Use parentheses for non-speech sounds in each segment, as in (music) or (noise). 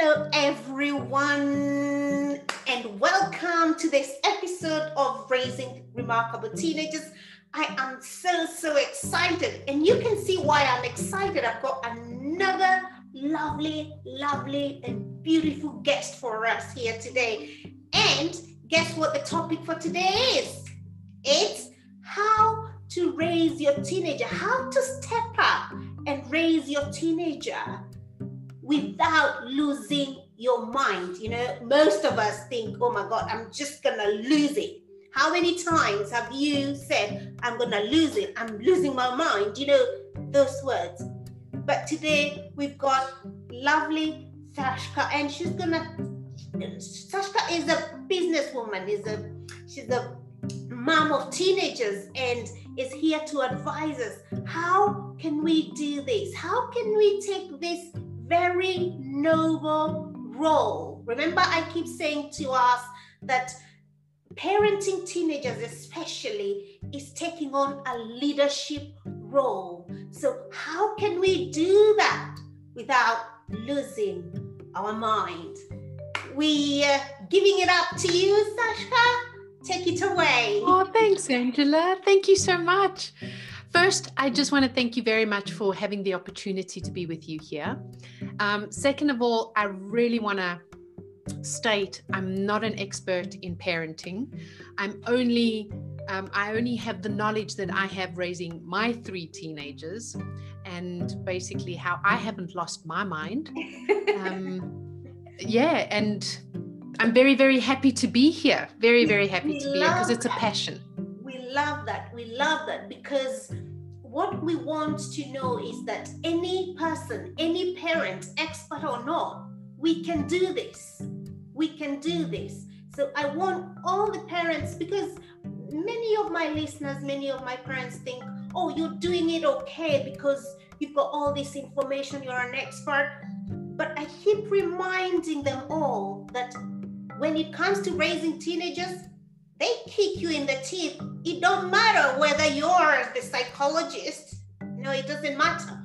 Hello, everyone, and welcome to this episode of Raising Remarkable Teenagers. I am so, so excited, and you can see why I'm excited. I've got another lovely, lovely, and beautiful guest for us here today. And guess what the topic for today is? It's how to raise your teenager, how to step up and raise your teenager without losing your mind. You know, most of us think, oh my God, I'm just gonna lose it. How many times have you said, I'm gonna lose it, I'm losing my mind? You know, those words. But today we've got lovely Sashka, and she's gonna Sashka is a businesswoman, is a she's a mom of teenagers and is here to advise us. How can we do this? How can we take this very noble role. Remember, I keep saying to us that parenting teenagers, especially, is taking on a leadership role. So, how can we do that without losing our mind? We uh, giving it up to you, Sashka. Take it away. Oh, thanks, Angela. Thank you so much. First, I just want to thank you very much for having the opportunity to be with you here. Um, second of all, I really want to state I'm not an expert in parenting. I'm only um, I only have the knowledge that I have raising my three teenagers and basically how I haven't lost my mind. Um, (laughs) yeah, and I'm very, very happy to be here. Very, very happy we to be here because it's a passion We love that. We love that because what we want to know is that any person, any parent, expert or not, we can do this. We can do this. So I want all the parents, because many of my listeners, many of my parents think, oh, you're doing it okay because you've got all this information, you're an expert. But I keep reminding them all that when it comes to raising teenagers, they kick you in the teeth. It don't matter whether you're the psychologist. No, it doesn't matter.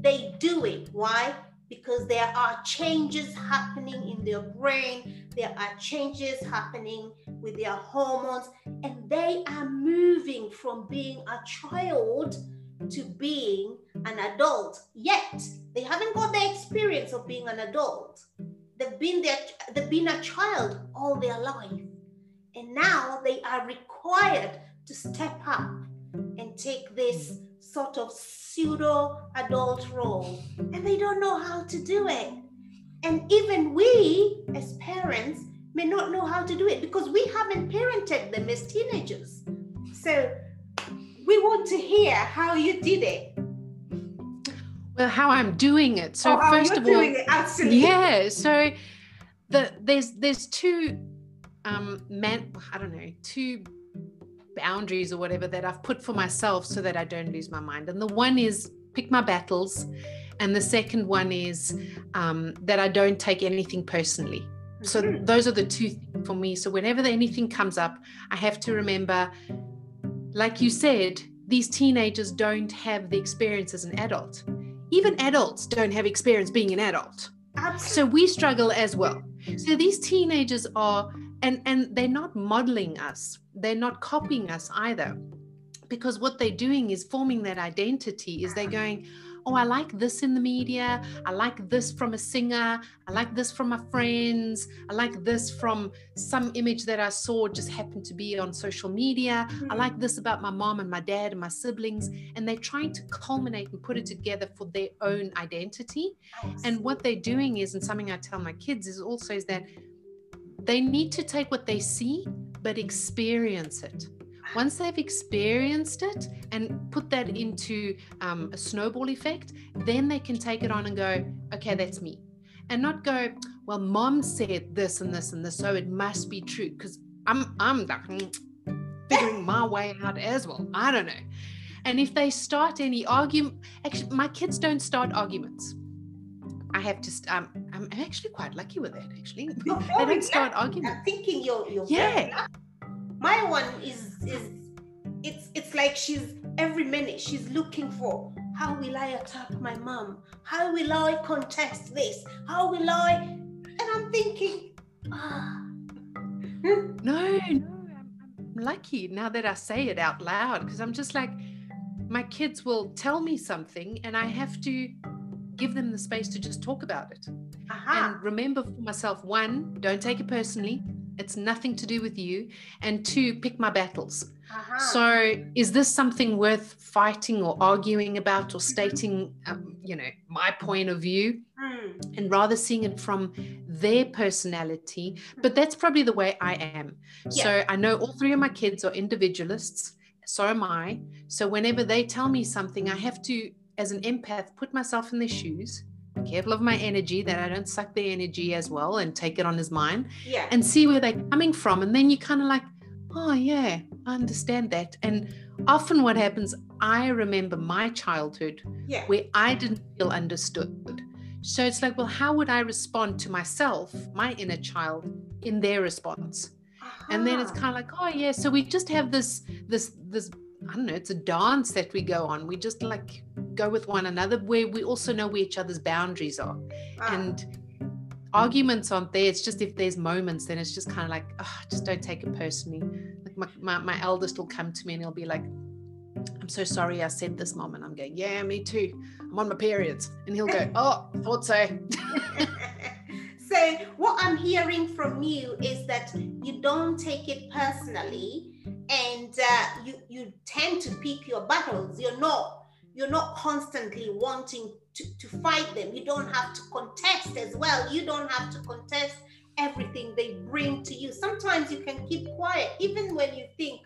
They do it. Why? Because there are changes happening in their brain. There are changes happening with their hormones, and they are moving from being a child to being an adult. Yet they haven't got the experience of being an adult. They've been there, they've been a child all their life. And now they are required to step up and take this sort of pseudo adult role. And they don't know how to do it. And even we, as parents, may not know how to do it because we haven't parented them as teenagers. So we want to hear how you did it. Well, how I'm doing it. So oh, first of all, it, yeah. So the there's there's two um man i don't know two boundaries or whatever that i've put for myself so that i don't lose my mind. And the one is pick my battles and the second one is um, that i don't take anything personally. So those are the two things for me. So whenever anything comes up i have to remember like you said these teenagers don't have the experience as an adult. Even adults don't have experience being an adult. Absolutely. so we struggle as well. So these teenagers are and and they're not modeling us. They're not copying us either. Because what they're doing is forming that identity is they're going oh i like this in the media. I like this from a singer. I like this from my friends. I like this from some image that i saw just happened to be on social media. I like this about my mom and my dad and my siblings. And they're trying to culminate and put it together for their own identity. And what they're doing is and something i tell my kids is also is that they need to take what they see, but experience it. Once they've experienced it and put that into um, a snowball effect, then they can take it on and go, okay, that's me. And not go, well, mom said this and this and this, so it must be true. Because I'm I'm figuring my (laughs) way out as well. I don't know. And if they start any argument, actually, my kids don't start arguments. I have to. Um, I'm actually quite lucky with that. Actually, (laughs) (laughs) they don't start arguing. I'm thinking you're. you're yeah. My one is is it's it's like she's every minute she's looking for how will I attack my mom? How will I contest this? How will I? And I'm thinking, ah. no, no, I'm, I'm lucky now that I say it out loud because I'm just like, my kids will tell me something and I have to give them the space to just talk about it. Aha. And remember for myself one, don't take it personally. It's nothing to do with you. And two, pick my battles. Aha. So, is this something worth fighting or arguing about or stating, um, you know, my point of view? Hmm. And rather seeing it from their personality. But that's probably the way I am. So, I know all three of my kids are individualists. So am I. So, whenever they tell me something, I have to, as an empath, put myself in their shoes. Be careful of my energy that I don't suck their energy as well and take it on as mine Yeah. and see where they're coming from. And then you kind of like, oh, yeah, I understand that. And often what happens, I remember my childhood yeah. where I didn't feel understood. So it's like, well, how would I respond to myself, my inner child, in their response? And then it's kind of like, oh, yeah. So we just have this, this, this, I don't know, it's a dance that we go on. We just like go with one another where we also know where each other's boundaries are Ah. and arguments aren't there. It's just if there's moments, then it's just kind of like, oh, just don't take it personally. Like my, my, my eldest will come to me and he'll be like, I'm so sorry I said this, mom. And I'm going, yeah, me too. I'm on my periods. And he'll go, (laughs) oh, thought so. (laughs) so what i'm hearing from you is that you don't take it personally and uh, you you tend to pick your battles. You're not you're not constantly wanting to, to fight them. You don't have to contest as well. You don't have to contest everything they bring to you. Sometimes you can keep quiet even when you think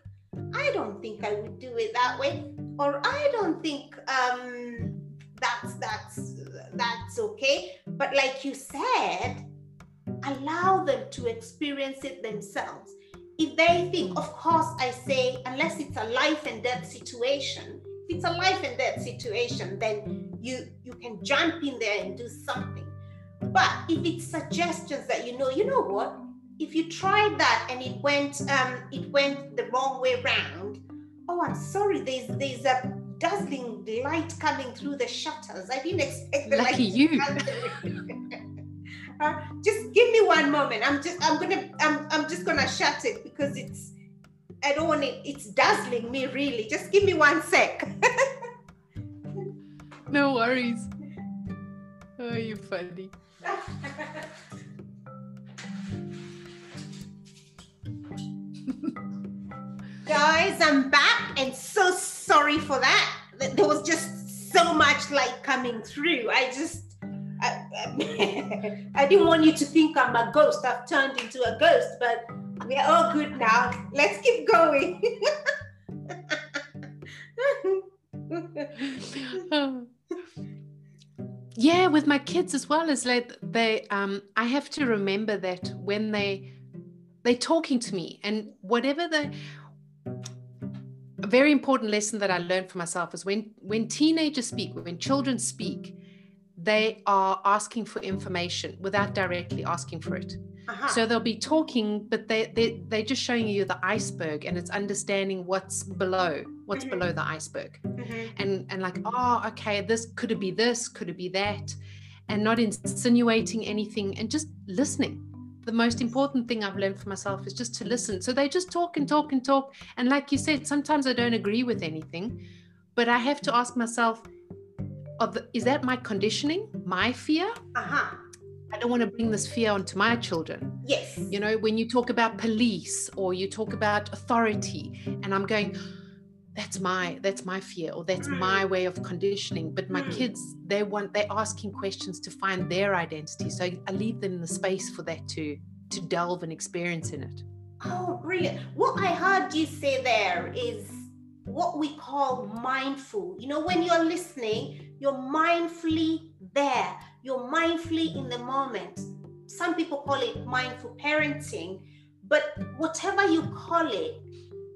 i don't think i would do it that way or i don't think um that's that's that's okay but like you said allow them to experience it themselves. If they think of course i say unless it's a life and death situation if it's a life and death situation then you you can jump in there and do something. But if it's suggestions that you know you know what? If you tried that and it went um it went the wrong way round oh i'm sorry there's there's a dazzling light coming through the shutters. I didn't expect the Lucky light you. (laughs) just give me one moment i'm just i'm gonna i'm, I'm just gonna shut it because it's i don't want it it's dazzling me really just give me one sec (laughs) No worries. Oh, you're funny. (laughs) Guys, I'm back and so sorry for that. There was just so much light coming through. I just, I, (laughs) I didn't want you to think I'm a ghost. I've turned into a ghost, but we're all good now. Let's keep going. (laughs) yeah with my kids as well is like they um i have to remember that when they they're talking to me and whatever the a very important lesson that i learned for myself is when when teenagers speak when children speak they are asking for information without directly asking for it Uh-huh. so they'll be talking but they, they they're just showing you the iceberg and it's understanding what's below what's Mhm. below the iceberg Mhm. and and like oh okay this could it be this could it be that and not insinuating anything and just listening the most important thing i've learned for myself is just to listen so they just talk and talk and talk and like you said sometimes i don't agree with anything but i have to ask myself of the, is that my conditioning my fear Uh-huh. i don't want to bring this fear onto my children Yes. you know when you talk about police or you talk about authority and i'm going that's my that's my fear or that's my way of conditioning but my Mm. kids they want they're asking questions to find their identity so i leave them the space for that to to delve and experience in it Oh, brilliant. What I heard you say there is what we call mindful. You know, when you're listening, you're mindfully there, you're mindfully in the moment. Some people call it mindful parenting, but whatever you call it,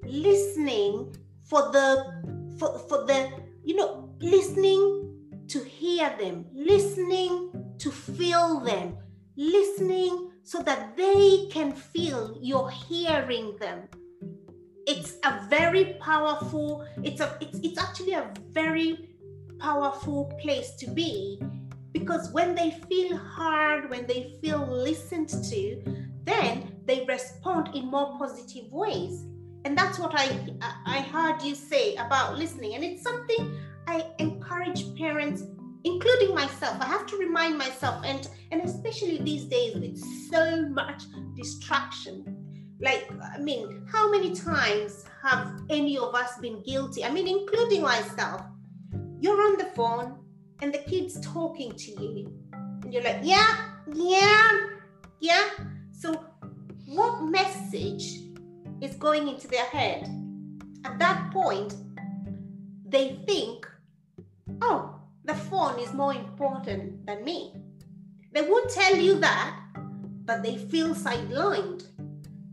listening for the for, for the you know listening to hear them listening to feel them listening so that they can feel you're hearing them it's a very powerful it's a it's, it's actually a very powerful place to be because when they feel heard, when they feel listened to, then they respond in more positive ways. And that's what I I heard you say about listening. And it's something I encourage parents, including myself. I have to remind myself, and and especially these days with so much distraction. Like, I mean, how many times have any of us been guilty? I mean, including myself. You're on the phone, and the kid's talking to you. And you're like yeah yeah yeah. So what message is going into their head? At that point they think oh the phone is more important than me. They won't tell you that but they feel sidelined.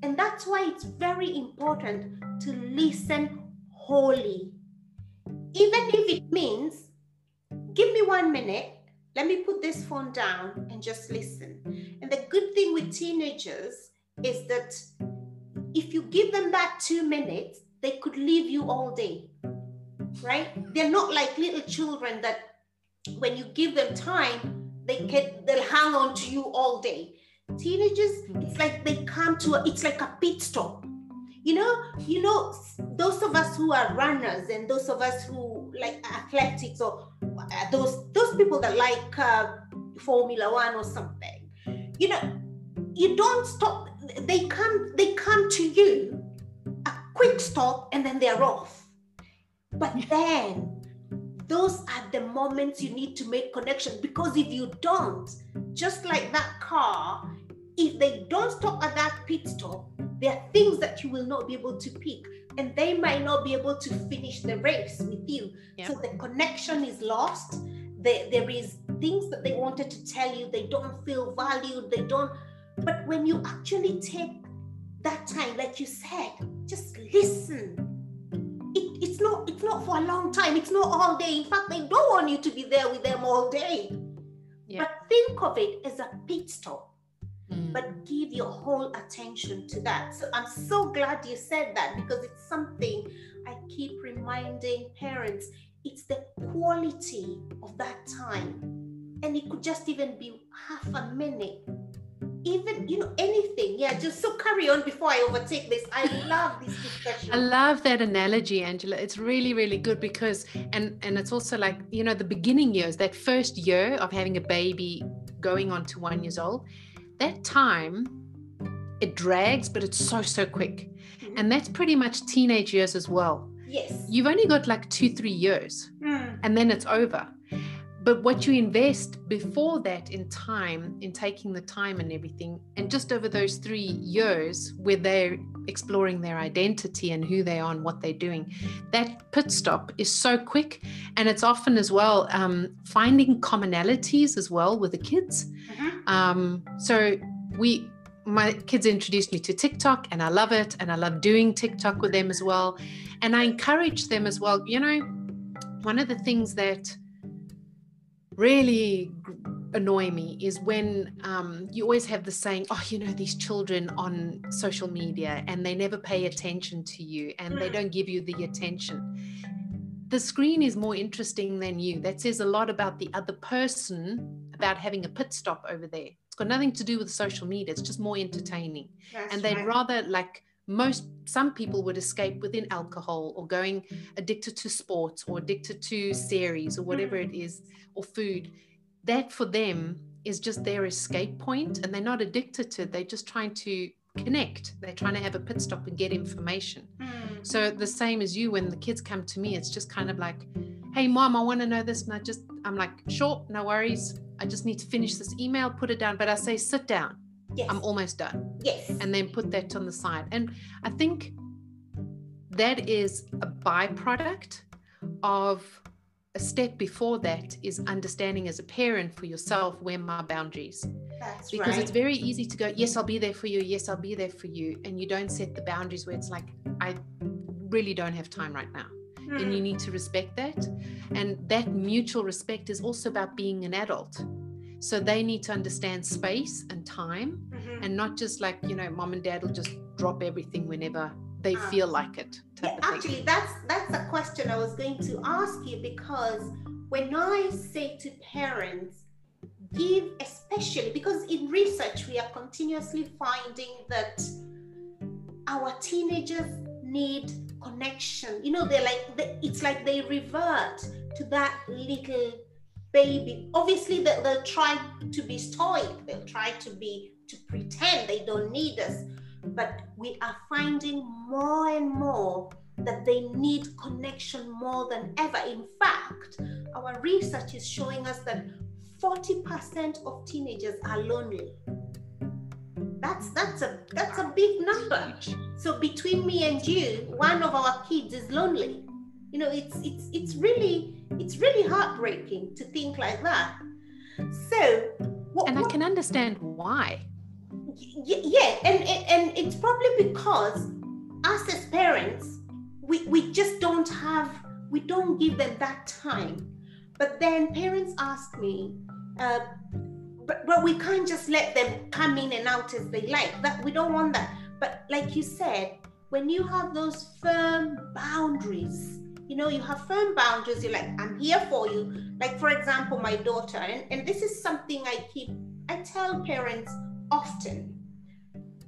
And that's why it's very important to listen wholly even if it means give me one minute. Let me put this phone down and just listen. And the good thing with teenagers is that if you give them that two minutes, they could leave you all day, right? They're not like little children that when you give them time, they can they'll hang on to you all day. Teenagers, it's like they come to a, it's like a pit stop. You know, you know, those of us who are runners and those of us who like athletics or uh, those those people that like uh, Formula One or something, you know, you don't stop. They come they come to you, a quick stop, and then they're off. But then those are the moments you need to make connection because if you don't, just like that car, if they don't stop at that pit stop, there are things that you will not be able to pick and they might not be able to finish the race with you. Yep. so the connection is lost. There, there is things that they wanted to tell you they don't feel valued they don't but when you actually take that time like you said just listen. It, it's not it's not for a long time it's not all day. In fact they don't want you to be there with them all day. Yep. but think of it as a pit stop mm. but give your whole attention to that. So I'm so glad you said that because it's something I keep reminding parents. It's the quality of that time. And it could just even be half a minute. Even, you know, anything. Yeah, just so carry on before I overtake this. I love this discussion. (laughs) I love that analogy, Angela. It's really, really good because and and it's also like, you know, the beginning years, that first year of having a baby going on to one years old that time it drags but it's so so quick. Mm-hmm. and that's pretty much teenage years as well. Yes. You've only got like two three years. Mm. and then it's over but what you invest before that in time in taking the time and everything and just over those three years where they're exploring their identity and who they are and what they're doing that pit stop is so quick. And it's often as well um, finding commonalities as well with the kids. Mm-hmm. um, so we my kids introduced me to TikTok and I love it and I love doing TikTok with them as well. And I encourage them as well. You know one of the things that really annoy me is when um, you always have the saying, oh, you know, these children on social media and they never pay attention to you and they mm. don't give you the attention. The screen is more interesting than you. That says a lot about the other person, about having a pit stop over there. It's got nothing to do with social media, it's just more entertaining. That's and they'd right. rather like most some people would escape within alcohol or going addicted to sports or addicted to series or whatever it mm. or food. That for them is just their escape point and they're not addicted to it. They're just trying to connect. They're trying to have a pit stop and get information. Mm. so the same as you when the kids come to me it's just kind of like hey mom i want to know this and i just i'm like sure no worries. I just need to finish this email put it down. But i say sit down Yes. I'm almost done. Yes. And then put that on the side. And I think that is a byproduct of a step before that is understanding as a parent for yourself where my boundaries. That's because right. it's very easy to go, yes, I'll be there for you. Yes, I'll be there for you. And you don't set the boundaries where it's like, I really don't have time right now. Mm. And you hmm. need to respect that. And that mutual respect is also about being an adult. So they need to understand space and time mm-hmm. and not just like, you know, mom and dad will just drop everything whenever they feel like it. Yeah, actually, that's that's a question I was going to ask you because when I say to parents, give especially because in research we are continuously finding that our teenagers need connection. You know, they're like, they, it's like they revert to that little baby. Obviously, they, they'll try to be stoic, they'll try to be, to pretend they don't need us. But we are finding more and more that they need connection more than ever. In fact, our research is showing us that 40% of teenagers are lonely. That's that's a that's a big number. So between me and you, one of our kids is lonely. You know, it's it's it's really it's really heartbreaking to think like that. So what, and I can understand why. Yeah, and, and and it's probably because us as parents, we we just don't have we don't give them that time. But then parents ask me, uh, but, but we can't just let them come in and out as they like. That we don't want that. But like you said, when you have those firm boundaries, you know, you have firm boundaries, you're like, I'm here for you. Like, for example, my daughter, and, and this is something I keep, I tell parents often.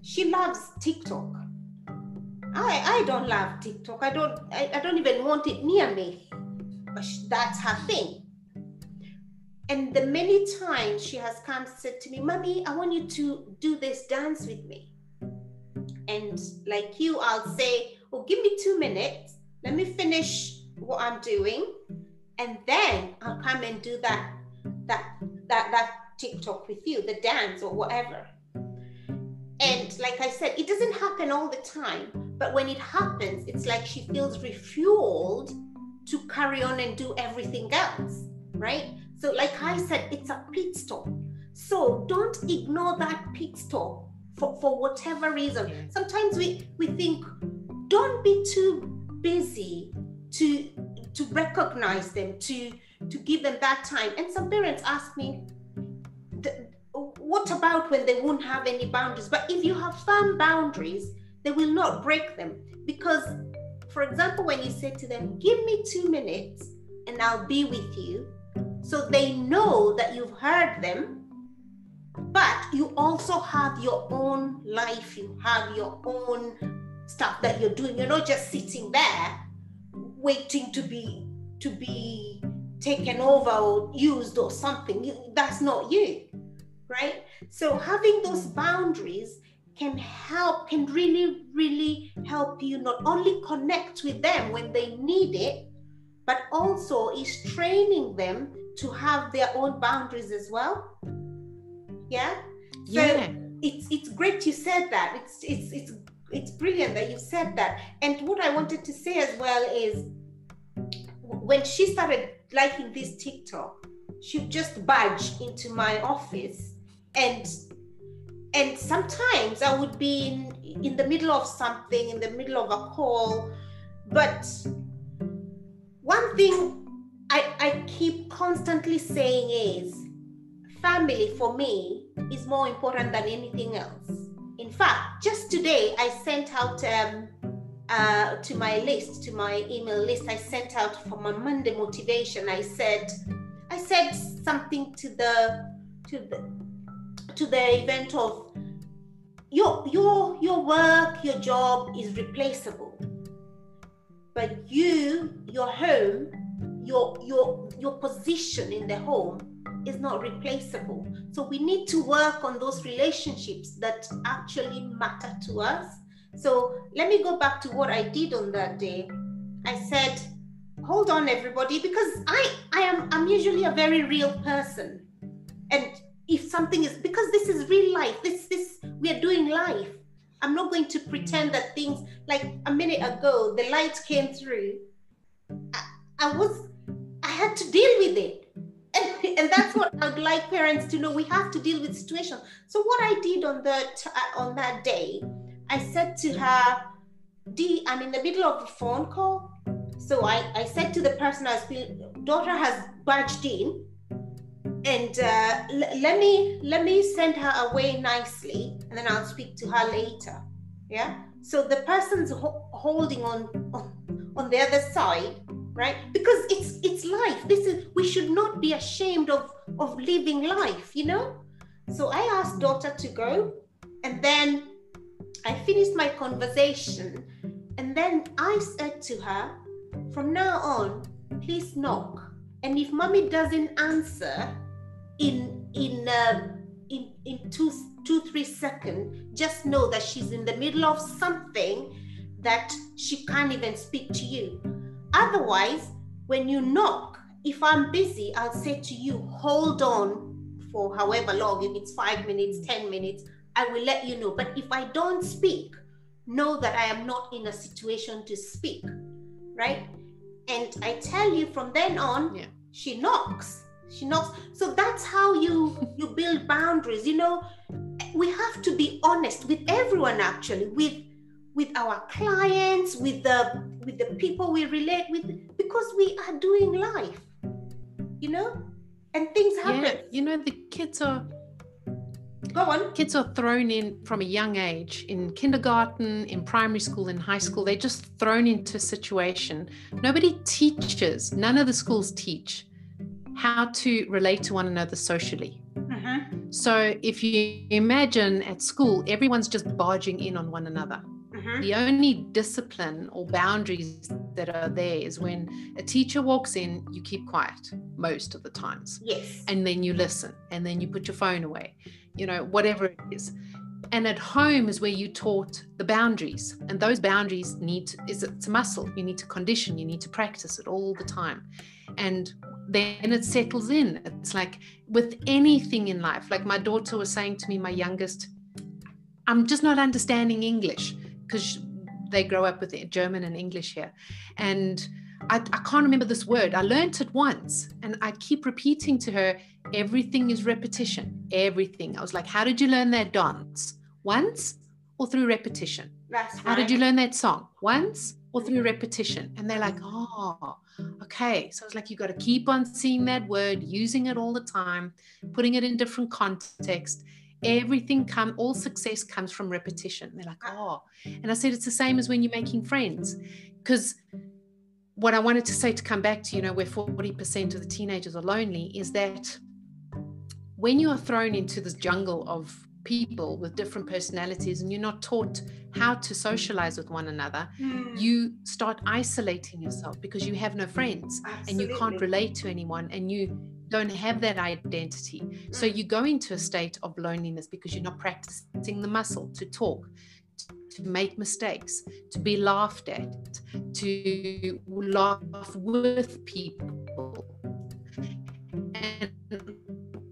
She loves TikTok. I, I don't love TikTok. I don't I, I don't even want it near me. But that's her thing. And the many times she has come said to me, Mommy, I want you to do this dance with me. And like you, I'll say, Oh, give me two minutes. Let me finish what I'm doing. And then I'll come and do that that that that TikTok with you, the dance or whatever. And like I said, it doesn't happen all the time, but when it happens, it's like she feels refueled to carry on and do everything else, right? So, like I said, it's a pit stop. So don't ignore that pit stop for, for whatever reason. Sometimes we, we think, don't be too busy to to recognize them, to to give them that time. And some parents ask me, what about when they won't have any boundaries? But if you have firm boundaries, they will not break them. Because, for example, when you say to them, give me two minutes and I'll be with you, so they know that you've heard them, but you also have your own life, you have your own stuff that you're doing. You're not just sitting there waiting to be to be taken over or used or something. You, that's not you, right? So having those boundaries can help, can really, really help you not only connect with them when they need it, but also is training them to have their own boundaries as well. Yeah. So yeah. it's it's great you said that. It's it's it's it's brilliant that you said that. And what I wanted to say as well is when she started liking this TikTok, she just budge into my office and and sometimes I would be in, in the middle of something, in the middle of a call, but one thing I, I keep constantly saying is family for me is more important than anything else. In fact, just today I sent out um, uh, to my list, to my email list, I sent out for my Monday motivation. I said, I said something to the to the to the event of your your your work, your job is replaceable, but you, your home your your your position in the home is not replaceable. So we need to work on those relationships that actually matter to us. So let me go back to what i did on that day. I said hold on everybody because i i am i'm usually a very real person. And if something is because this is real life this this we are doing life. I'm not going to pretend that things like a minute ago the light came through. I, I was I had to deal with it. And, that's what I'd like parents to know. We have to deal with situations. So what I did on that uh, on that day, I said to her, "D, I'm in the middle of a phone call." So I, I said to the person I daughter has barged in, and uh, l- let me let me send her away nicely, and then I'll speak to her later. Yeah. So the person's ho- holding on on the other side right? Because it's it's life. This is we should not be ashamed of of living life you know? So i asked daughter to go and then i finished my conversation and then i said to her from now on please knock. And if mommy doesn't answer in in uh, in in two two three seconds just know that she's in the middle of something that she can't even speak to you otherwise when you knock if i'm busy i'll say to you hold on for however long if it's five minutes mm. ten minutes i will let you know. But if i don't speak know that i am not in a situation to speak right? And i tell you from then on Yeah. she knocks. She knocks. So that's how you (laughs) you build boundaries. You know we have to be honest with everyone actually with with our clients with the with the people we relate with because we are doing life you know and things happen Yeah, you know the kids are go on kids are thrown in from a young age in kindergarten, in primary school, in high school. They're just thrown into a situation. Nobody teaches, none of the schools teach how to relate to one another socially. Mhm, So if you imagine at school, everyone's just barging in on one another. Mhm. The only discipline or boundaries that are there is when a teacher walks in, you keep quiet most of the times. Yes. And then you listen and then you put your phone away you know whatever it is. And at home is where you taught the boundaries and those boundaries need to, is it's a muscle. You need to condition you need to practice it all the time. And then it settles in. It's like with anything in life like my daughter was saying to me my youngest i'm just not understanding english because they grow up with german and english here and I, I can't remember this word. I learned it once and I keep repeating to her, everything is repetition. Everything. I was like, how did you learn that dance? Once or through repetition? that's How did you learn that song? Once or through mm-hmm. repetition? And they're like, oh, okay. So it's like you got to keep on seeing that word, using it all the time, putting it in different context. Everything come, all success comes from repetition. They're like, oh. And I said it's the same as when you're making friends. Because what I wanted to say to come back to, you know, where 40% of the teenagers are lonely is that when you are thrown into this jungle of people with different personalities and you're not taught how to socialize with one another, Mm, you start isolating yourself because you have no friends and you can't relate to anyone and you don't have that identity. So mm. you go into a state of loneliness because you're not practicing the muscle to talk, to make mistakes, to be laughed at, to laugh with people. And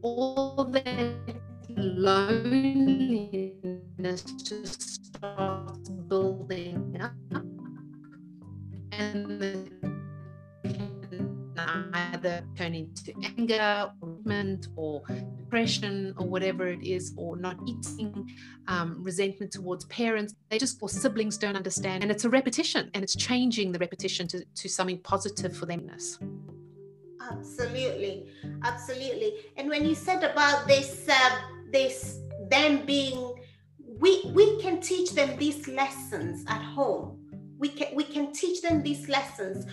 all that loneliness just starts anger or or depression or whatever it is, or not eating, um, resentment towards parents. They just, or siblings don't understand. And it's a repetition and it's changing the repetition to, to something positive for themness. Absolutely, absolutely. And when you said about this, uh, this them being, we we can teach them these lessons at home. We can we can teach them these lessons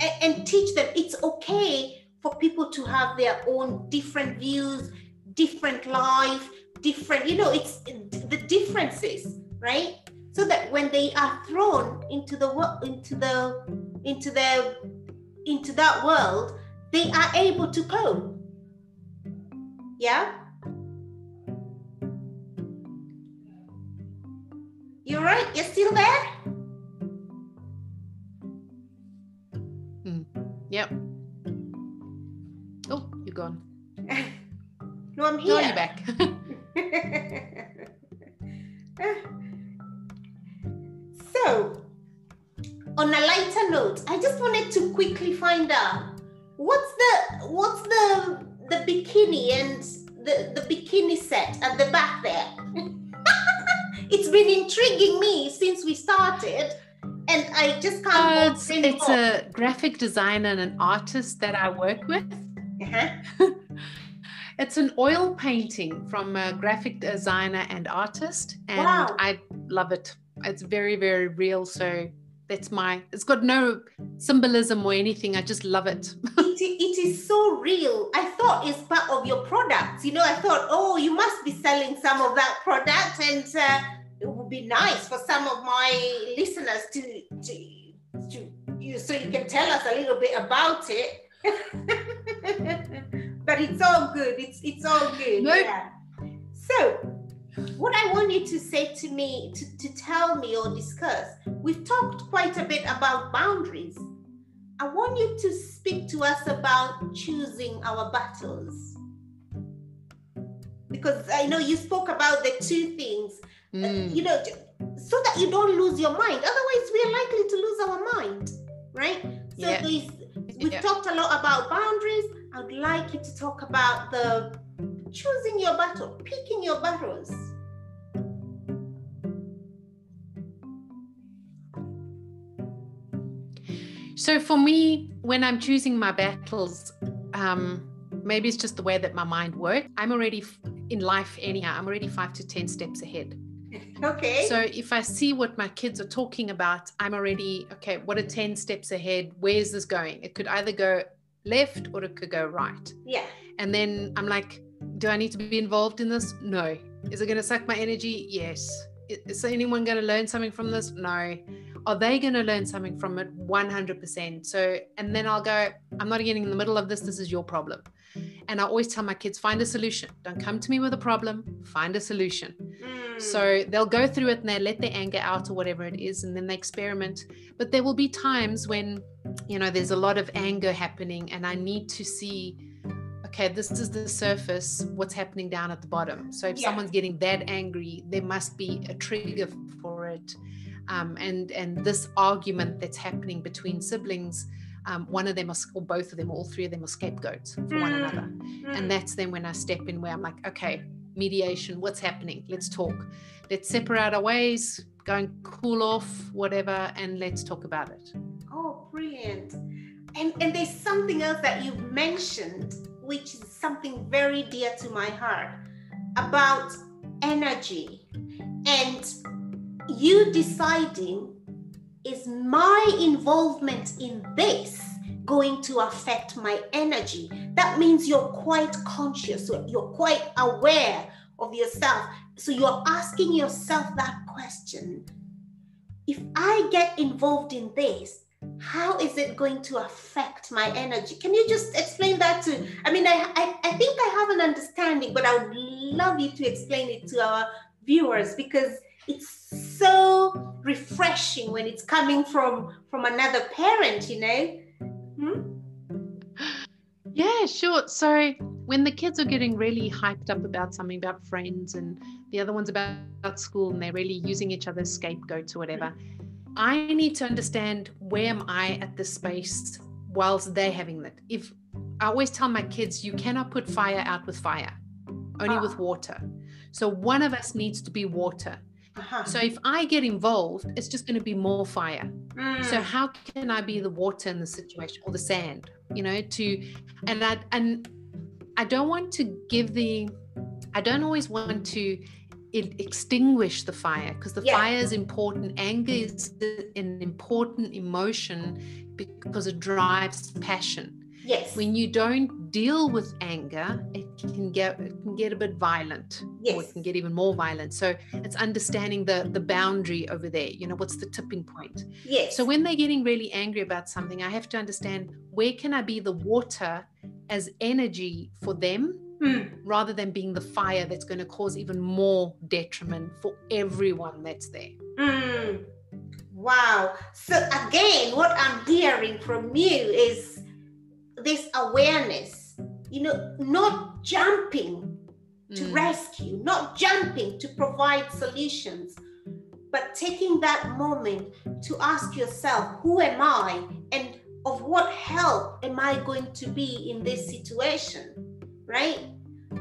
and, and teach them it's okay for people to have their own different views, different life, different. You know, it's the differences, right? So that when they are thrown into the wo- into the into the into that world they are able to cope. Yeah? You're right, you're still there? No, I'm No, here. you're back. (laughs) so, on a lighter note, I just wanted to quickly find out what's the what's the the bikini and the, the bikini set at the back there. (laughs) it's been intriguing me since we started, and I just can't Uh, it's, it's a graphic designer and an artist that I work with. Uh-huh. (laughs) It's an oil painting from a graphic designer and artist, and Wow. I love it. It's very, very real. So that's my it's got no symbolism or anything i just love it (laughs) it, it is so real i thought it's part of your product you know i thought oh you must be selling some of that product and uh, it would be nice for some of my listeners to to, to you so you can tell us a little bit about it (laughs) but it's all good it's it's all good no. yeah so what I want you to say to me, to, to tell me or discuss, we've talked quite a bit about boundaries. I want you to speak to us about choosing our battles. Because I know you spoke about the two things, mm. uh, you know, so that you don't lose your mind. Otherwise, we are likely to lose our mind, right? So yeah. we've yeah. talked a lot about boundaries. I would like you to talk about the choosing your battle, picking your battles. So for me, when I'm choosing my battles, um, maybe it's just the way that my mind works. I'm already in life anyhow. I'm already five to ten steps ahead. (laughs) Okay. So if I see what my kids are talking about, I'm already okay. What are ten steps ahead? Where's this going? It could either go left or it could go right. Yeah. And then I'm like, do I need to be involved in this? No. Is it going to suck my energy? Yes. Is anyone going to learn something from this? No. Are they going to learn something from it? 100%. So, and then I'll go, I'm not getting in the middle of this. This is your problem. And I always tell my kids, find a solution. Don't come to me with a problem, find a solution. Mm. So they'll go through it and they let their anger out or whatever it is, and then they experiment. But there will be times when, you know, there's a lot of anger happening, and I need to see okay, this is the surface, what's happening down at the bottom. So if yeah. someone's getting that angry, there must be a trigger for it. Um, and and this argument that's happening between siblings, um, one of them or both of them, all three of them are scapegoats for mm. one another. Mm. And that's then when I step in where I'm like, okay, mediation, what's happening? Let's talk. Let's separate our ways, go and cool off, whatever, and let's talk about it. Oh, brilliant. And, and there's something else that you've mentioned which is something very dear to my heart, about energy. And you deciding, is my involvement in this going to affect my energy? That means you're quite conscious, you're quite aware of yourself. So you're asking yourself that question. If I get involved in this, how is it going to affect my energy? Can you just explain that to? I mean, I, I, I think I have an understanding, but I would love you to explain it to our viewers because it's so refreshing when it's coming from from another parent, you know. Hmm? Yeah, sure. So when the kids are getting really hyped up about something about friends and the other ones about, about school and they're really using each other's scapegoats or whatever, I need to understand where am I at this space whilst they're having that. If I always tell my kids, you cannot put fire out with fire, only ah. with water. So one of us needs to be water. Uh-huh. So if I get involved, it's just going to be more fire. Mm. So how can I be the water in the situation or the sand? You know, to and I and I don't want to give the I don't always want to it extinguish the fire because the yeah. fire is important anger is an important emotion because it drives passion. Yes. When you don't deal with anger it can get it can get a bit violent yes. or it can get even more violent. So it's understanding the the boundary over there you know what's the tipping point? Yes. So when they're getting really angry about something i have to understand where can i be the water as energy for them mm. rather than being the fire that's going to cause even more detriment for everyone that's there. Mm. Wow. So, again, what I'm hearing from you is this awareness, you know, not jumping to mm. rescue, not jumping to provide solutions, but taking that moment to ask yourself, who am I? And of what help am I going to be in this situation? Right?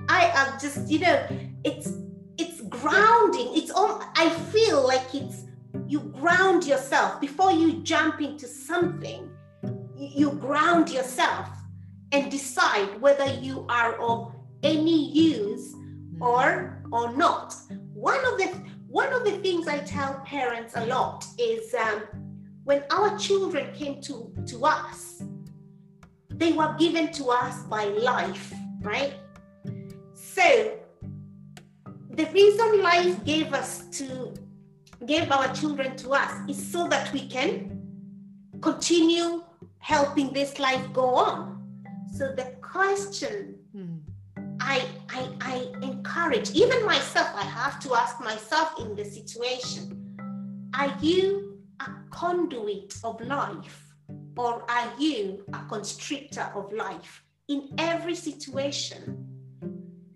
I am just, you know, it's it's grounding. It's all I feel like it's you ground yourself before you jump into something. You ground yourself and decide whether you are of any use or or not. One of the one of the things I tell parents a lot is um, when our children came to, to us, they were given to us by life, right? So the reason life gave us to gave our children to us is so that we can continue helping this life go on. So the question mm. I, I I encourage, even myself, I have to ask myself in the situation, are you a conduit of life or are you a constrictor of life in every situation?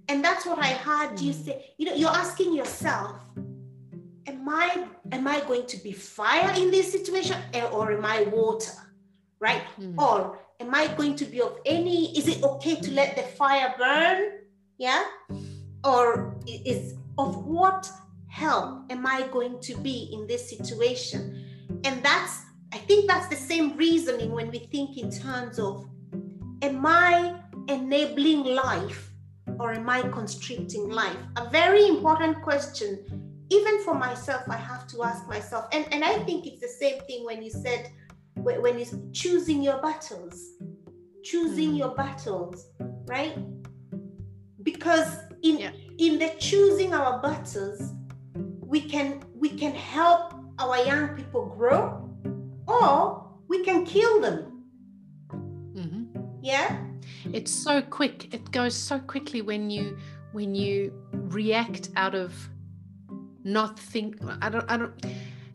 And that's what I heard you say. You know, you're asking yourself, am I am I going to be fire in this situation eh, or am I water? Right? Mm. Or am I going to be of any is it okay to let the fire burn? Yeah? Or is of what help am I going to be in this situation? And that's I think that's the same reasoning when we think in terms of am I enabling life or am I constricting life? A very important question even for myself, I have to ask myself, and, and I think it's the same thing when you said, when you choosing your battles, choosing mm. your battles, right? Because in yeah. in the choosing our battles, we can we can help our young people grow, or we can kill them. Yeah, it's so quick. It goes so quickly when you when you react out of not think i don't i don't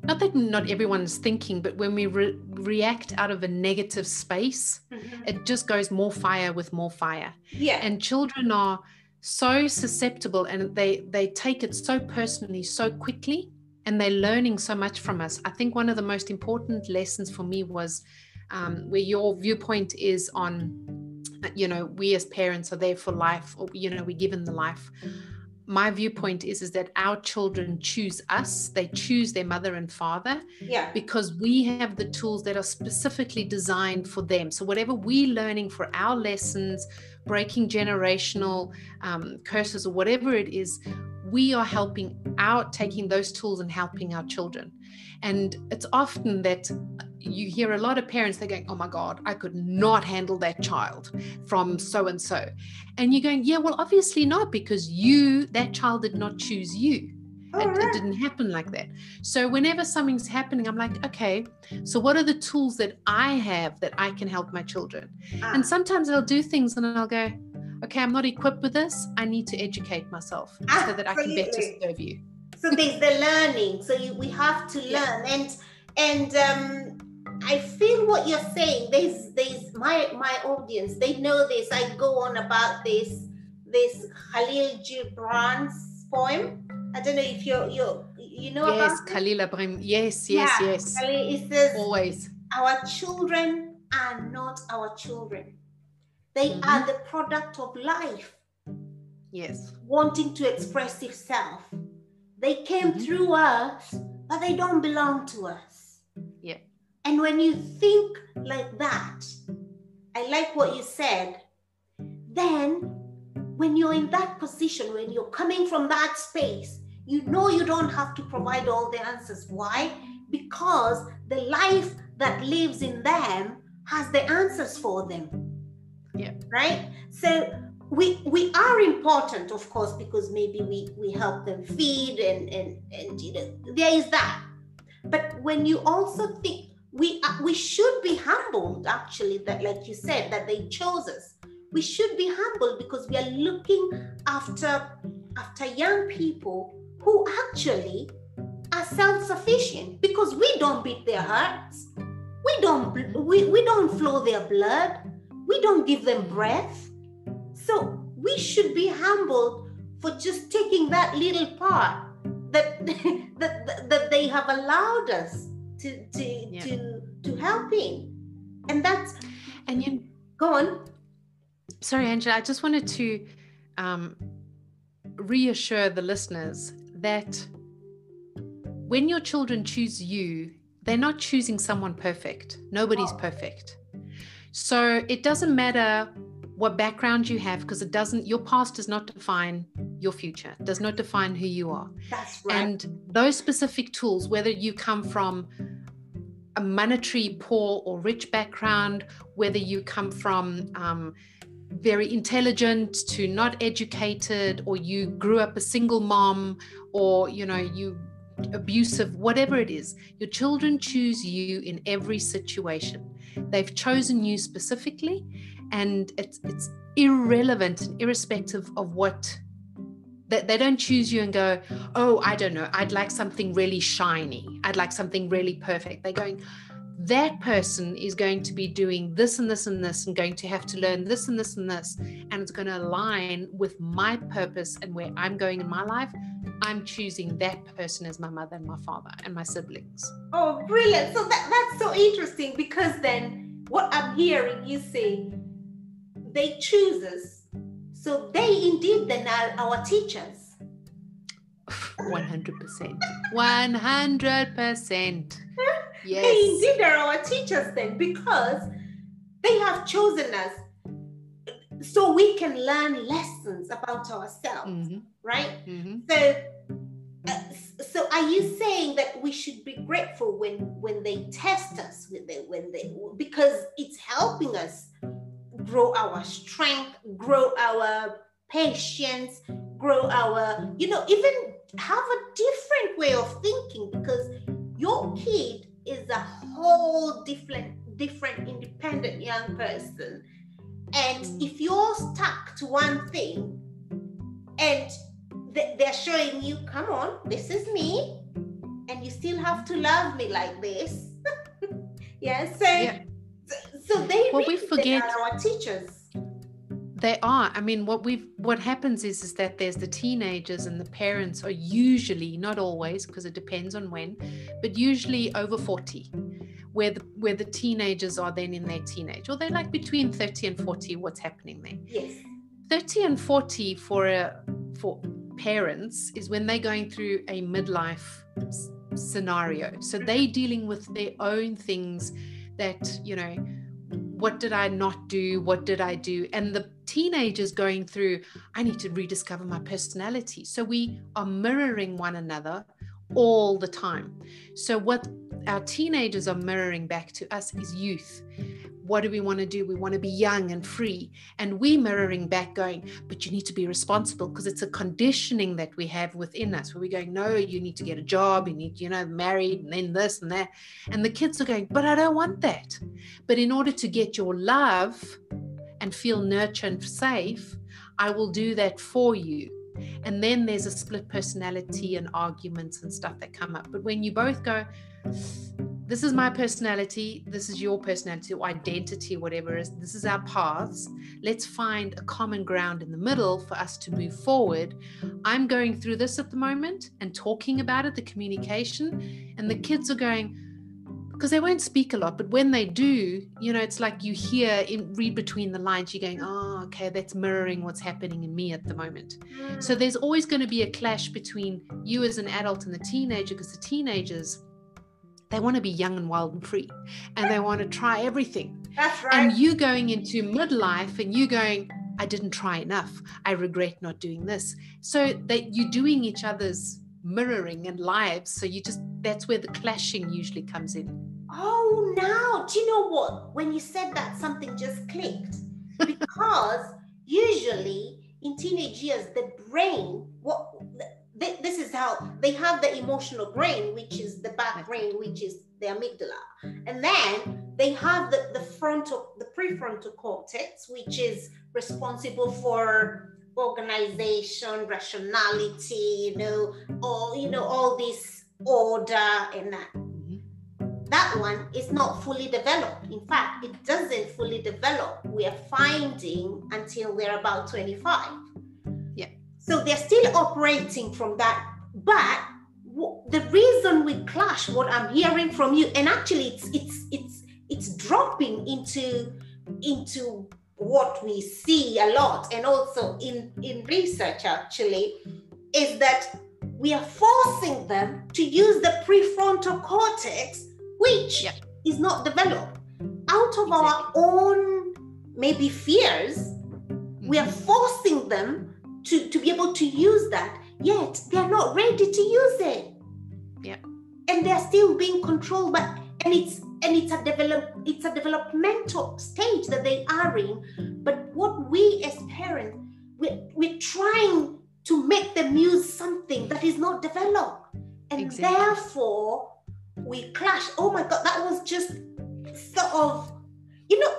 not that not everyone's thinking but when we re- react out of a negative space mm-hmm. it just goes more fire with more fire yeah and children are so susceptible and they they take it so personally so quickly and they're learning so much from us i think one of the most important lessons for me was um, where your viewpoint is on you know we as parents are there for life or you know we're given the life. My viewpoint is is that our children choose us. They choose their mother and father yeah. because we have the tools that are specifically designed for them. So whatever we're learning for our lessons breaking generational um, curses or whatever it is we are helping out taking those tools and helping our children. And it's often that you hear a lot of parents they're going oh my god i could not handle that child from so and so and you're going yeah well obviously not because you that child did not choose you. It, right. it, didn't happen like that. So whenever something's happening i'm like okay so what are the tools that i have that i can help my children? Ah. and sometimes i'll do things and i'll go okay i'm not equipped with this. I need to educate myself so that i can better serve you. So there's the learning. So you, we have to learn. Yeah. and and um I feel what you're saying. There's there's my my audience. They know this. I go on about this this Khalil Gibran's poem. I don't know if you're you you know yes, about Khalil Ibrahim. Yes, yes, yeah. yes. Khalil, it says always our children are not our children. They mm-hmm. are the product of life. Yes. Wanting to express itself. They came mm-hmm. through us, but they don't belong to us. Yeah. And when you think like that, I like what you said, then when you're in that position, when you're coming from that space, you know you don't have to provide all the answers. Why? Because the life that lives in them has the answers for them. Yeah. Right? So we we are important, of course, because maybe we we help them feed and and and you know there is that. But when you also think we uh, we should be humbled actually that like you said that they chose us. We should be humbled because we are looking after after young people who actually are self-sufficient because we don't beat their hearts. We don't we, we don't flow their blood. We don't give them breath. So we should be humbled for just taking that little part that (laughs) that, that they have allowed us to to yeah. to to helping and that's and you go on sorry angela i just wanted to um, reassure the listeners that when your children choose you they're not choosing someone perfect nobody's oh. perfect so it doesn't matter what background you have because it doesn't your past does not define your future does not define who you are that's right and those specific tools whether you come from a monetary poor or rich background, whether you come from um, very intelligent to not educated, or you grew up a single mom, or you know you abusive, whatever it is, your children choose you in every situation. They've chosen you specifically, and it's it's irrelevant and irrespective of what that they don't choose you and go, oh, I don't know, I'd like something really shiny. I'd like something really perfect. They're going, that person is going to be doing this and this and this and going to have to learn this and this and this. And it's going to align with my purpose and where I'm going in my life. I'm choosing that person as my mother and my father and my siblings. Oh, brilliant. So that, that's so interesting because then what I'm hearing you say, they choose us. So they indeed then are our teachers. 100%. 100%. Yes. They indeed are our teachers then because they have chosen us so we can learn lessons about ourselves, mm-hmm. right? Mm-hmm. So, uh, so are you saying that we should be grateful when when they test us, when they when they because it's helping us grow our strength, grow our patience, grow our you know even have a different way of thinking because your kid is a whole different different independent young person and if you're stuck to one thing and they're showing you come on this is me and you still have to love me like this (laughs) yeah so yeah. So they well, we forget our teachers. They are. I mean what we've what happens is is that there's the teenagers and the parents are usually not always because it depends on when but usually over 40 where the where the teenagers are then in their teenage or they're like between 30 and 40 what's happening there. Yes. 30 and 40 for a for parents is when they're going through a midlife scenario. So they're mm-hmm. dealing with their own things that you know what did I not do? What did I do? And the teenagers going through, I need to rediscover my personality. So we are mirroring one another all the time. So, what our teenagers are mirroring back to us is youth. What do we want to do? We want to be young and free. And we mirroring back, going, but you need to be responsible because it's a conditioning that we have within us where we're going, no, you need to get a job, you need, you know, married and then this and that. And the kids are going, but I don't want that. But in order to get your love and feel nurtured and safe, I will do that for you. And then there's a split personality and arguments and stuff that come up. But when you both go, this is my personality, this is your personality or identity, whatever it is, this is our paths. Let's find a common ground in the middle for us to move forward. I'm going through this at the moment and talking about it, the communication, and the kids are going, because they won't speak a lot, but when they do, you know, it's like you hear in read between the lines, you're going, oh, okay, that's mirroring what's happening in me at the moment. So there's always going to be a clash between you as an adult and the teenager, because the teenagers they want to be young and wild and free and they want to try everything. That's right. And you going into midlife and you going, I didn't try enough. I regret not doing this. So that you're doing each other's mirroring and lives. So you just, that's where the clashing usually comes in. Oh, now, do you know what? When you said that, something just clicked. (laughs) Because usually in teenage years, the brain, what this is how they have the emotional brain, which is the back brain, which is the amygdala. And then they have the, the frontal, the prefrontal cortex, which is responsible for organization, rationality, you know, all you know, all this order and that. Mm-hmm. That one is not fully developed. In fact, it doesn't fully develop. We are finding until we're about 25 so they're still operating from that. But the reason we clash, what I'm hearing from you, and actually it's it's it's it's dropping into into what we see a lot and also in in research actually is that we are forcing them to use the prefrontal cortex which yeah. is not developed out of exactly. our own maybe fears mm-hmm. we are mm-hmm. forcing them to, to be able to use that, yet they're not ready to use it. Yeah. And they're still being controlled by and it's and it's a develop it's a developmental stage that they are in but what we as parents we're, we're trying to make them use something that is not developed and Exactly. therefore we clash oh my god that was just sort of you know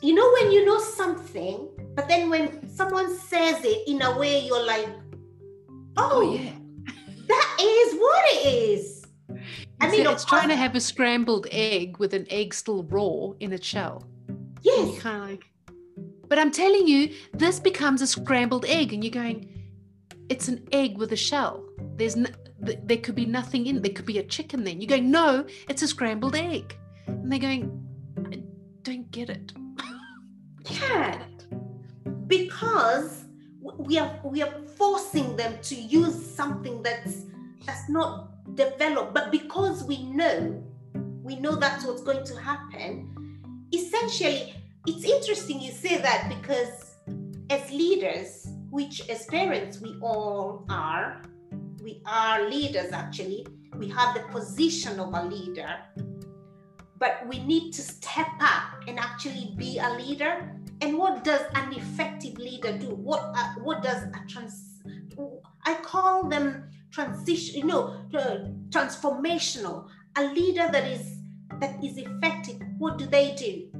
you know when you know something but then when someone says it in a way you're like oh, Oh, yeah. that is what it is I mean, it's trying to have a scrambled egg with an egg still raw in its shell. Yes kind of like, but I'm telling you, this becomes a scrambled egg, and you're going, it's an egg with a shell. There's no, th- there could be nothing in. There could be a chicken. Then you're going, no, it's a scrambled egg, and they're going, I don't get it. Yeah. Because we are we are forcing them to use something that's that's not developed. But because we know we know that's what's going to happen essentially it's interesting you say that because as leaders which as parents we all are we are leaders actually. We have the position of a leader. But we need to step up and actually be a leader and what does an effective leader do? What uh, what does a trans i call them transition you know uh, transformational. A leader that is that is effective what do they do?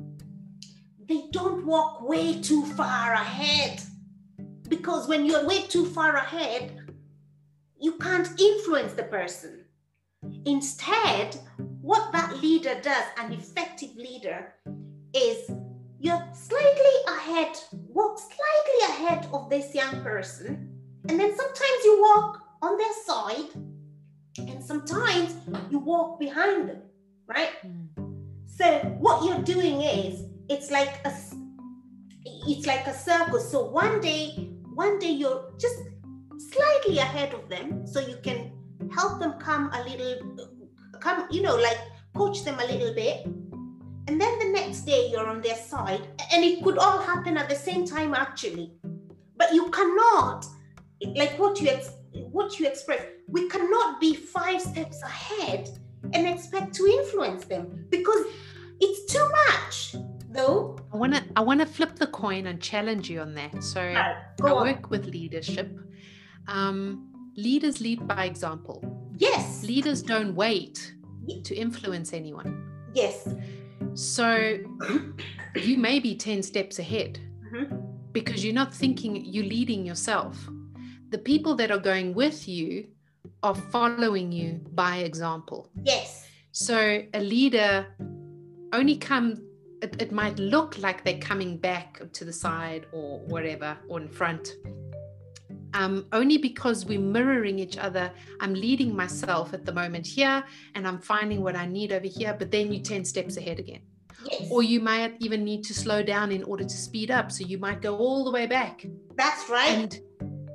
They don't walk way too far ahead. Because when you're way too far ahead you can't influence the person. Instead what that leader does an effective leader is you're slightly ahead, walk slightly ahead of this young person, and then sometimes you walk on their side, and sometimes you walk behind them, right? So what you're doing is it's like a it's like a circle. So one day, one day you're just slightly ahead of them, so you can help them come a little, come you know like coach them a little bit and then the next day you're on their side and it could all happen at the same time actually but you cannot like what you ex- what you express we cannot be five steps ahead and expect to influence them because it's too much though I want to I want to flip the coin and challenge you on that. So I go on. work with leadership. Um, leaders lead by example. yes Leaders don't wait to influence anyone. yes So you may be 10 steps ahead Mhm. because you're not thinking, you're leading yourself. The people that are going with you are following you by example. yes So a leader only comes, it, it might look like they're coming back to the side or whatever, or in front. Um, only because we're mirroring each other. I'm leading myself at the moment here and I'm finding what I need over here, but then you're 10 steps ahead again. yes Or you might even need to slow down in order to speed up. So you might go all the way back. that's right And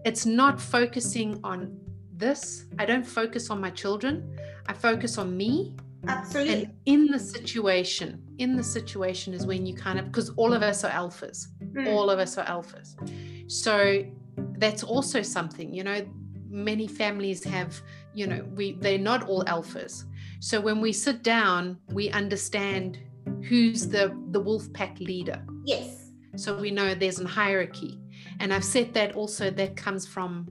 it's not focusing on this. I don't focus on my children. I focus on me absolutely and in the situation in the situation is when you kind of because all of us are alphas Mm. all of us are alphas so that's also something you know many families have you know we they're not all alphas. So when we sit down we understand who's the the wolf pack leader. Yes. So we know there's a hierarchy. And i've said that also that comes from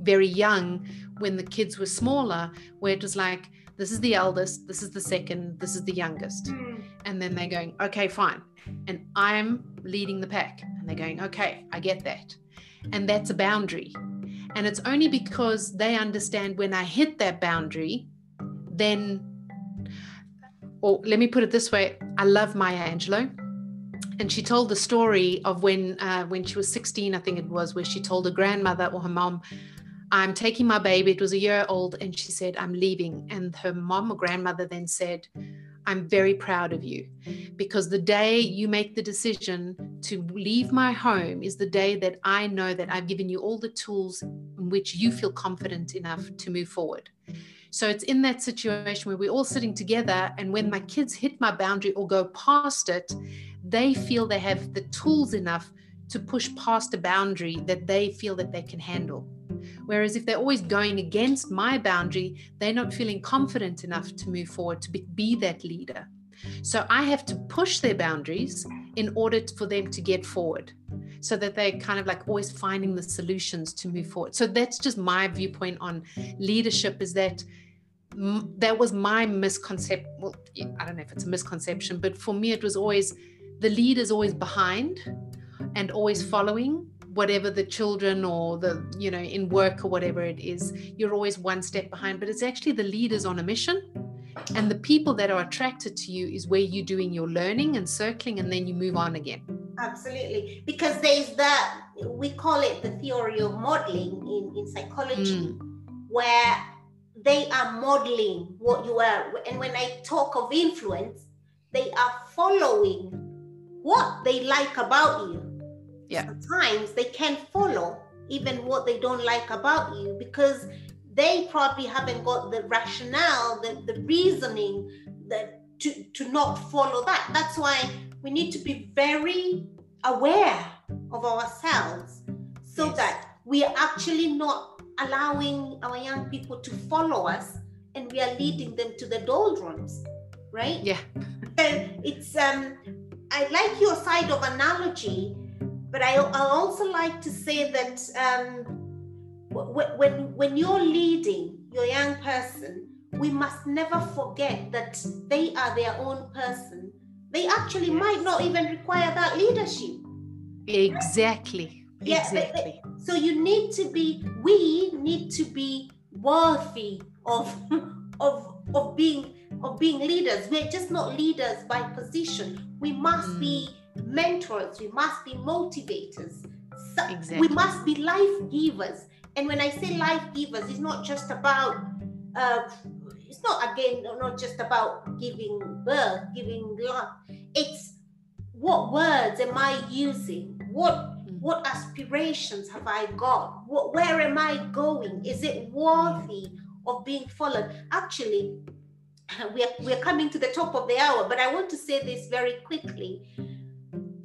very young when the kids were smaller where it was like this is the eldest this is the second this is the youngest. Mm. and then they're going okay fine. And i'm leading the pack. And they're going okay i get that and that's a boundary. And it's only because they understand when i hit that boundary then or let me put it this way i love maya angelou. And she told the story of when uh, when she was 16 i think it was where she told her grandmother or her mom i'm taking my baby. It was a year old and she said i'm leaving. And her mom or grandmother then said i'm very proud of you. Because the day you make the decision to leave my home is the day that i know that i've given you all the tools in which you feel confident enough to move forward. So it's in that situation where we're all sitting together and when my kids hit my boundary or go past it they feel they have the tools enough to push past a boundary that they feel that they can handle. Whereas if they're always going against my boundary, they're not feeling confident enough to move forward to be, that leader. So I have to push their boundaries in order for them to get forward so that they're kind of like always finding the solutions to move forward. So that's just my viewpoint on leadership is that that was my misconception. Well, I don't know if it's a misconception, but for me, it was always the lead is always behind and always following whatever the children or the you know in work or whatever it is you're always one step behind. But it's actually the leaders on a mission and the people that are attracted to you is where you're doing your learning and circling and then you move on again. Absolutely. Because there's that we call it the theory of modeling in, in psychology mm. where they are modeling what you are and when i talk of influence they are following what they like about you yeah. sometimes they can't follow even what they don't like about you because they probably haven't got the rationale, the, the reasoning that to, to not follow that. That's why we need to be very aware of ourselves so yes. that we are actually not allowing our young people to follow us and we are leading them to the doldrums right yeah it's um i like your side of analogy but I, I also like to say that um, when, when you're leading your young person, we must never forget that they are their own person. They actually yes. might not even require that leadership. Exactly. Yeah, exactly. so you need to be, we need to be worthy of, (laughs) of, of being of being leaders. We're just not leaders by position. We must mm. be mentors, we must be motivators. So exactly. We must be life givers. And when I say life givers, it's not just about, uh, it's not again, not just about giving birth, giving life. It's what words am I using? What mm. what aspirations have I got? What, where am I going? Is it worthy of being followed? Actually, (laughs) we are, we are coming to the top of the hour, but I want to say this very quickly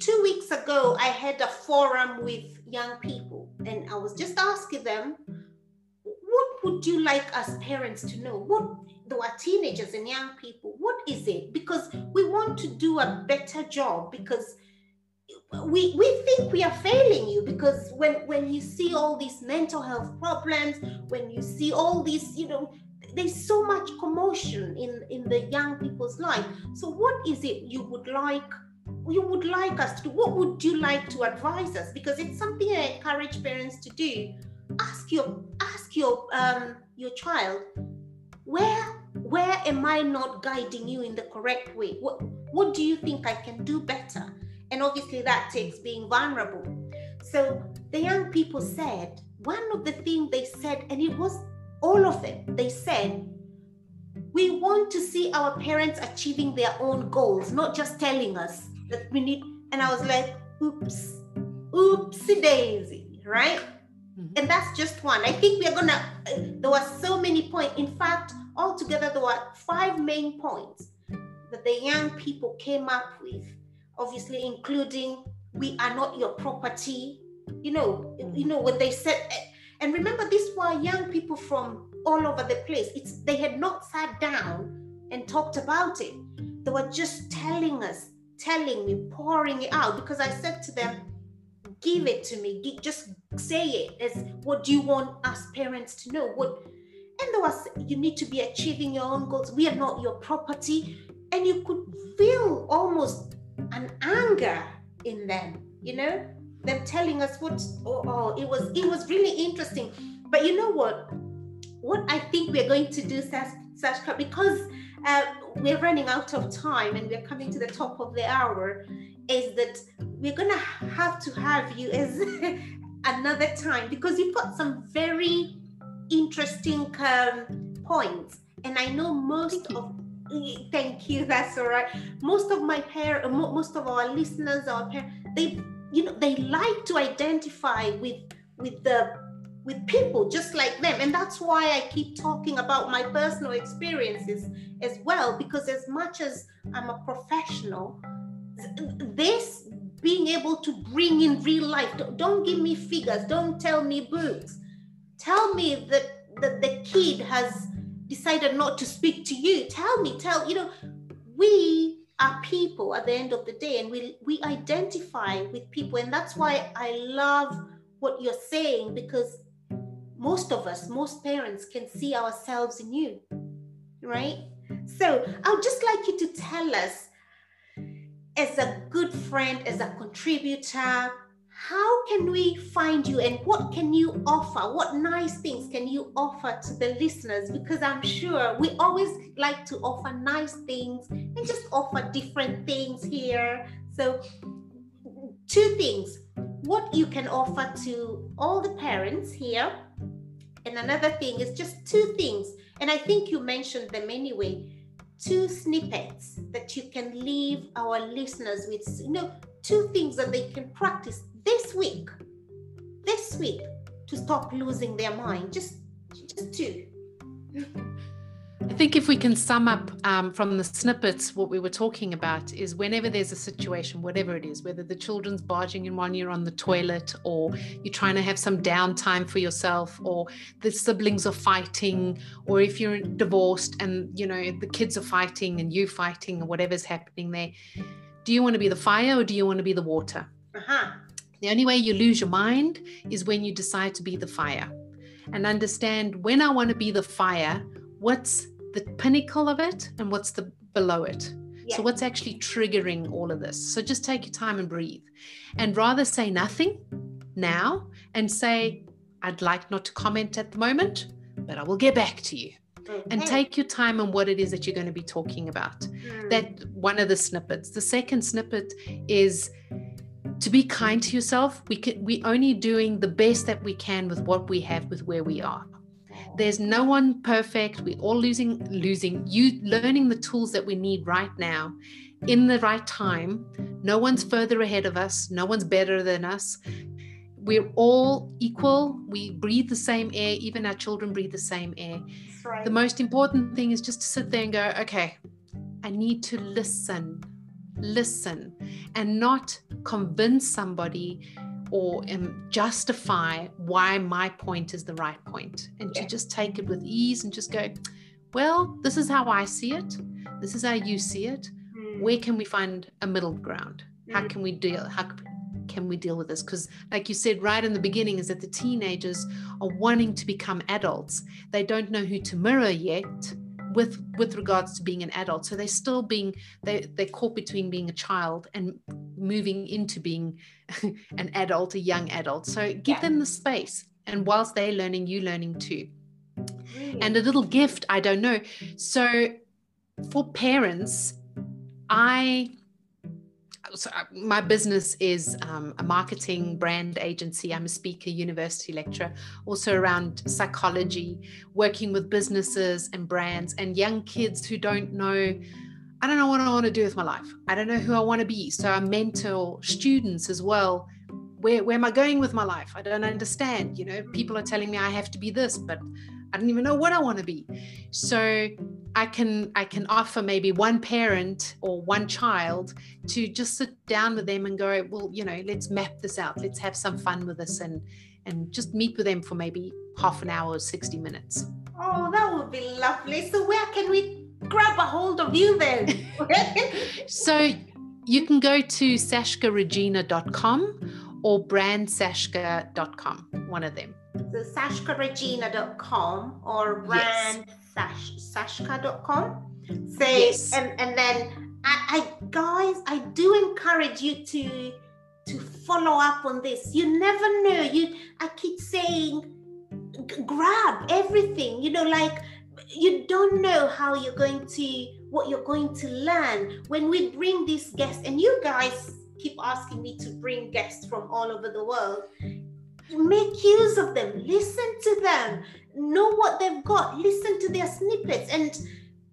two weeks ago, I had a forum with young people, and I was just asking them, what would you like us parents to know? What though are teenagers and young people, what is it? Because we want to do a better job because we we think we are failing you because when when you see all these mental health problems, when you see all these, you know, there's so much commotion in in the young people's life. So what is it you would like you would like us to do? What would you like to advise us? Because it's something I encourage parents to do. Ask your ask your um, your child, where where am I not guiding you in the correct way? What what do you think I can do better? And obviously that takes being vulnerable. So the young people said one of the things they said, and it was all of them. They said we want to see our parents achieving their own goals, not just telling us that we need. And I was like, oops, oopsie daisy, right? Mm-hmm. And that's just one. I think we are gonna. There were so many points. In fact, altogether there were five main points that the young people came up with. Obviously, including we are not your property. You know, mm-hmm. you know when they said. And remember, these were young people from all over the place. It's they had not sat down and talked about it. They were just telling us telling me, pouring it out because I said to them, give it to me. Just say it as what do you want us parents to know? What and there was you need to be achieving your own goals. We are not your property. And you could feel almost an anger in them, you know, them telling us what oh, oh it was it was really interesting. But you know what? What I think we're going to do, Sashka, because uh, we're running out of time and we're coming to the top of the hour, is that we're to have to have you as (laughs) another time because you've got some very interesting um, points. And I know most of (laughs) thank you that's all right most of my parents most of our listeners our parents they you know they like to identify with with the with people just like them. And that's why I keep talking about my personal experiences as well, because as much as I'm a professional, this being able to bring in real life, don't give me figures, don't tell me books. Tell me that, that the kid has decided not to speak to you. Tell me, tell, you know, we are people at the end of the day and we we identify with people and that's why i love what you're saying because most of us most parents can see ourselves in you right so i would just like you to tell us as a good friend as a contributor how can we find you and what can you offer? What nice things can you offer to the listeners? Because I'm sure we always like to offer nice things and just offer different things here. So, two things what you can offer to all the parents here. And another thing is just two things. And I think you mentioned them anyway two snippets that you can leave our listeners with you know two things that they can practice this week, this week, to stop losing their mind. Just, just two. (laughs) I think if we can sum up um, from the snippets what we were talking about is whenever there's a situation, whatever it is, whether the children's barging in while you're on the toilet, or you're trying to have some downtime for yourself, or the siblings are fighting, or if you're divorced and you know the kids are fighting and you fighting, or whatever's happening there, do you want to be the fire or do you want to be the water? Uh-huh. The only way you lose your mind is when you decide to be the fire and understand when I want to be the fire, what's the pinnacle of it and what's the below it. Yeah. So, what's actually triggering all of this? So, just take your time and breathe. And rather say nothing now and say, I'd like not to comment at the moment, but I will get back to you. Okay. And take your time on what it is that you're going to be talking about. Mm. That one of the snippets. The second snippet is to be kind to yourself we can we're only doing the best that we can with what we have with where we are there's no one perfect. We're all losing losing you learning the tools that we need right now in the right time. No one's further ahead of us. No one's better than us. We're all equal. We breathe the same air. Even our children breathe the same air. Right. the most important thing is just to sit there and go okay i need to listen. Listen and not convince somebody or um, justify why my point is the right point. And yeah. to just take it with ease and just go well this is how i see it. This is how you see it. Mm. where can we find a middle ground? How mm. can we deal how can we deal with this? Because like you said right in the beginning is that the teenagers are wanting to become adults. They don't know who to mirror yet with with regards to being an adult. So they're still being they they're caught between being a child and moving into being (laughs) an adult a young adult. So give yeah. them the space. And whilst they're learning you learning too. Really? and a little gift i don't know. So for parents i so uh, my business is um, a marketing brand agency. I'm a speaker, university lecturer, also around psychology, working with businesses and brands and young kids who don't know. I don't know what I want to do with my life. I don't know who I want to be. So I mentor students as well. Where, where am I going with my life? I don't understand. You know, people are telling me I have to be this, but I don't even know what I want to be. So I can I can offer maybe one parent or one child to just sit down with them and go, well, you know, let's map this out. Let's have some fun with this and and just meet with them for maybe half an hour or 60 minutes. Oh, that would be lovely. So where can we grab a hold of you then? (laughs) so you can go to sashkaregina.com or brandsashka.com, one of them. So sashkaregina.com or brand yes. sashka.com. So yes. and, and then I, I guys, I do encourage you to to follow up on this. You never know. You I keep saying grab everything, you know, like you don't know how you're going to what you're going to learn when we bring these guests and you guys keep asking me to bring guests from all over the world make use of them. Listen to them. Know what they've got. Listen to their snippets. And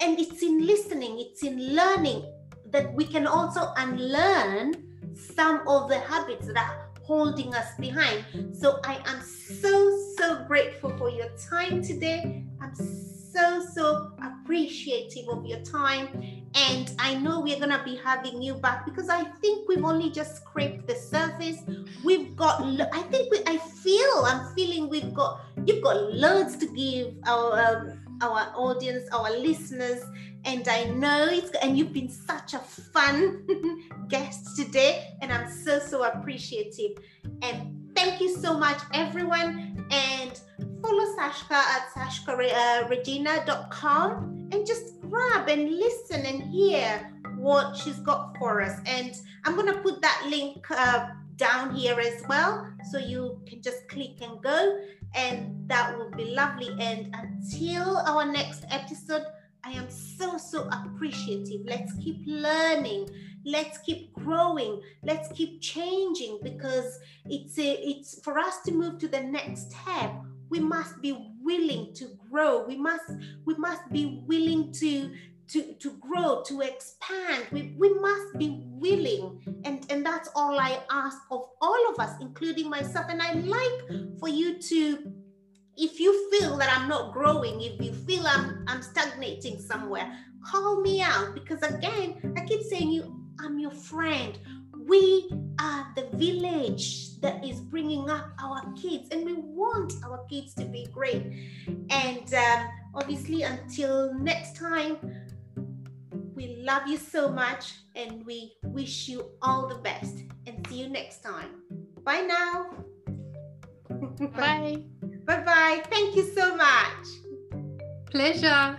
and it's in listening. It's in learning that we can also unlearn some of the habits that are holding us behind. So i am so so grateful for your time today. I'm so so appreciative of your time and I know we're going to be having you back because I think we've only just scraped the surface. We've got, I think we, I feel, I'm feeling we've got, you've got loads to give our, um, our audience, our listeners. And I know it's, and you've been such a fun (laughs) guest today. And I'm so, so appreciative. And thank you so much, everyone. And follow Sashka at sashkaregina.com and just grab and listen and hear what she's got for us. And I'm going to put that link uh, down here as well. So you can just click and go, and that will be lovely. And until our next episode, I am so, so appreciative. Let's keep learning. Let's keep growing. Let's keep changing because it's a, it's for us to move to the next step. We must be willing to grow. We must we must be willing to to, to grow, to expand. We, we must be willing. And, and that's all I ask of all of us, including myself. And I like for you to, if you feel that I'm not growing, if you feel I'm, I'm stagnating somewhere, call me out. Because again, I keep saying you, I'm your friend. We are the village that is bringing up our kids, and we want our kids to be great. And um, obviously, until next time, we love you so much and we wish you all the best and see you next time. Bye now. Bye. (laughs) bye bye. Thank you so much. Pleasure.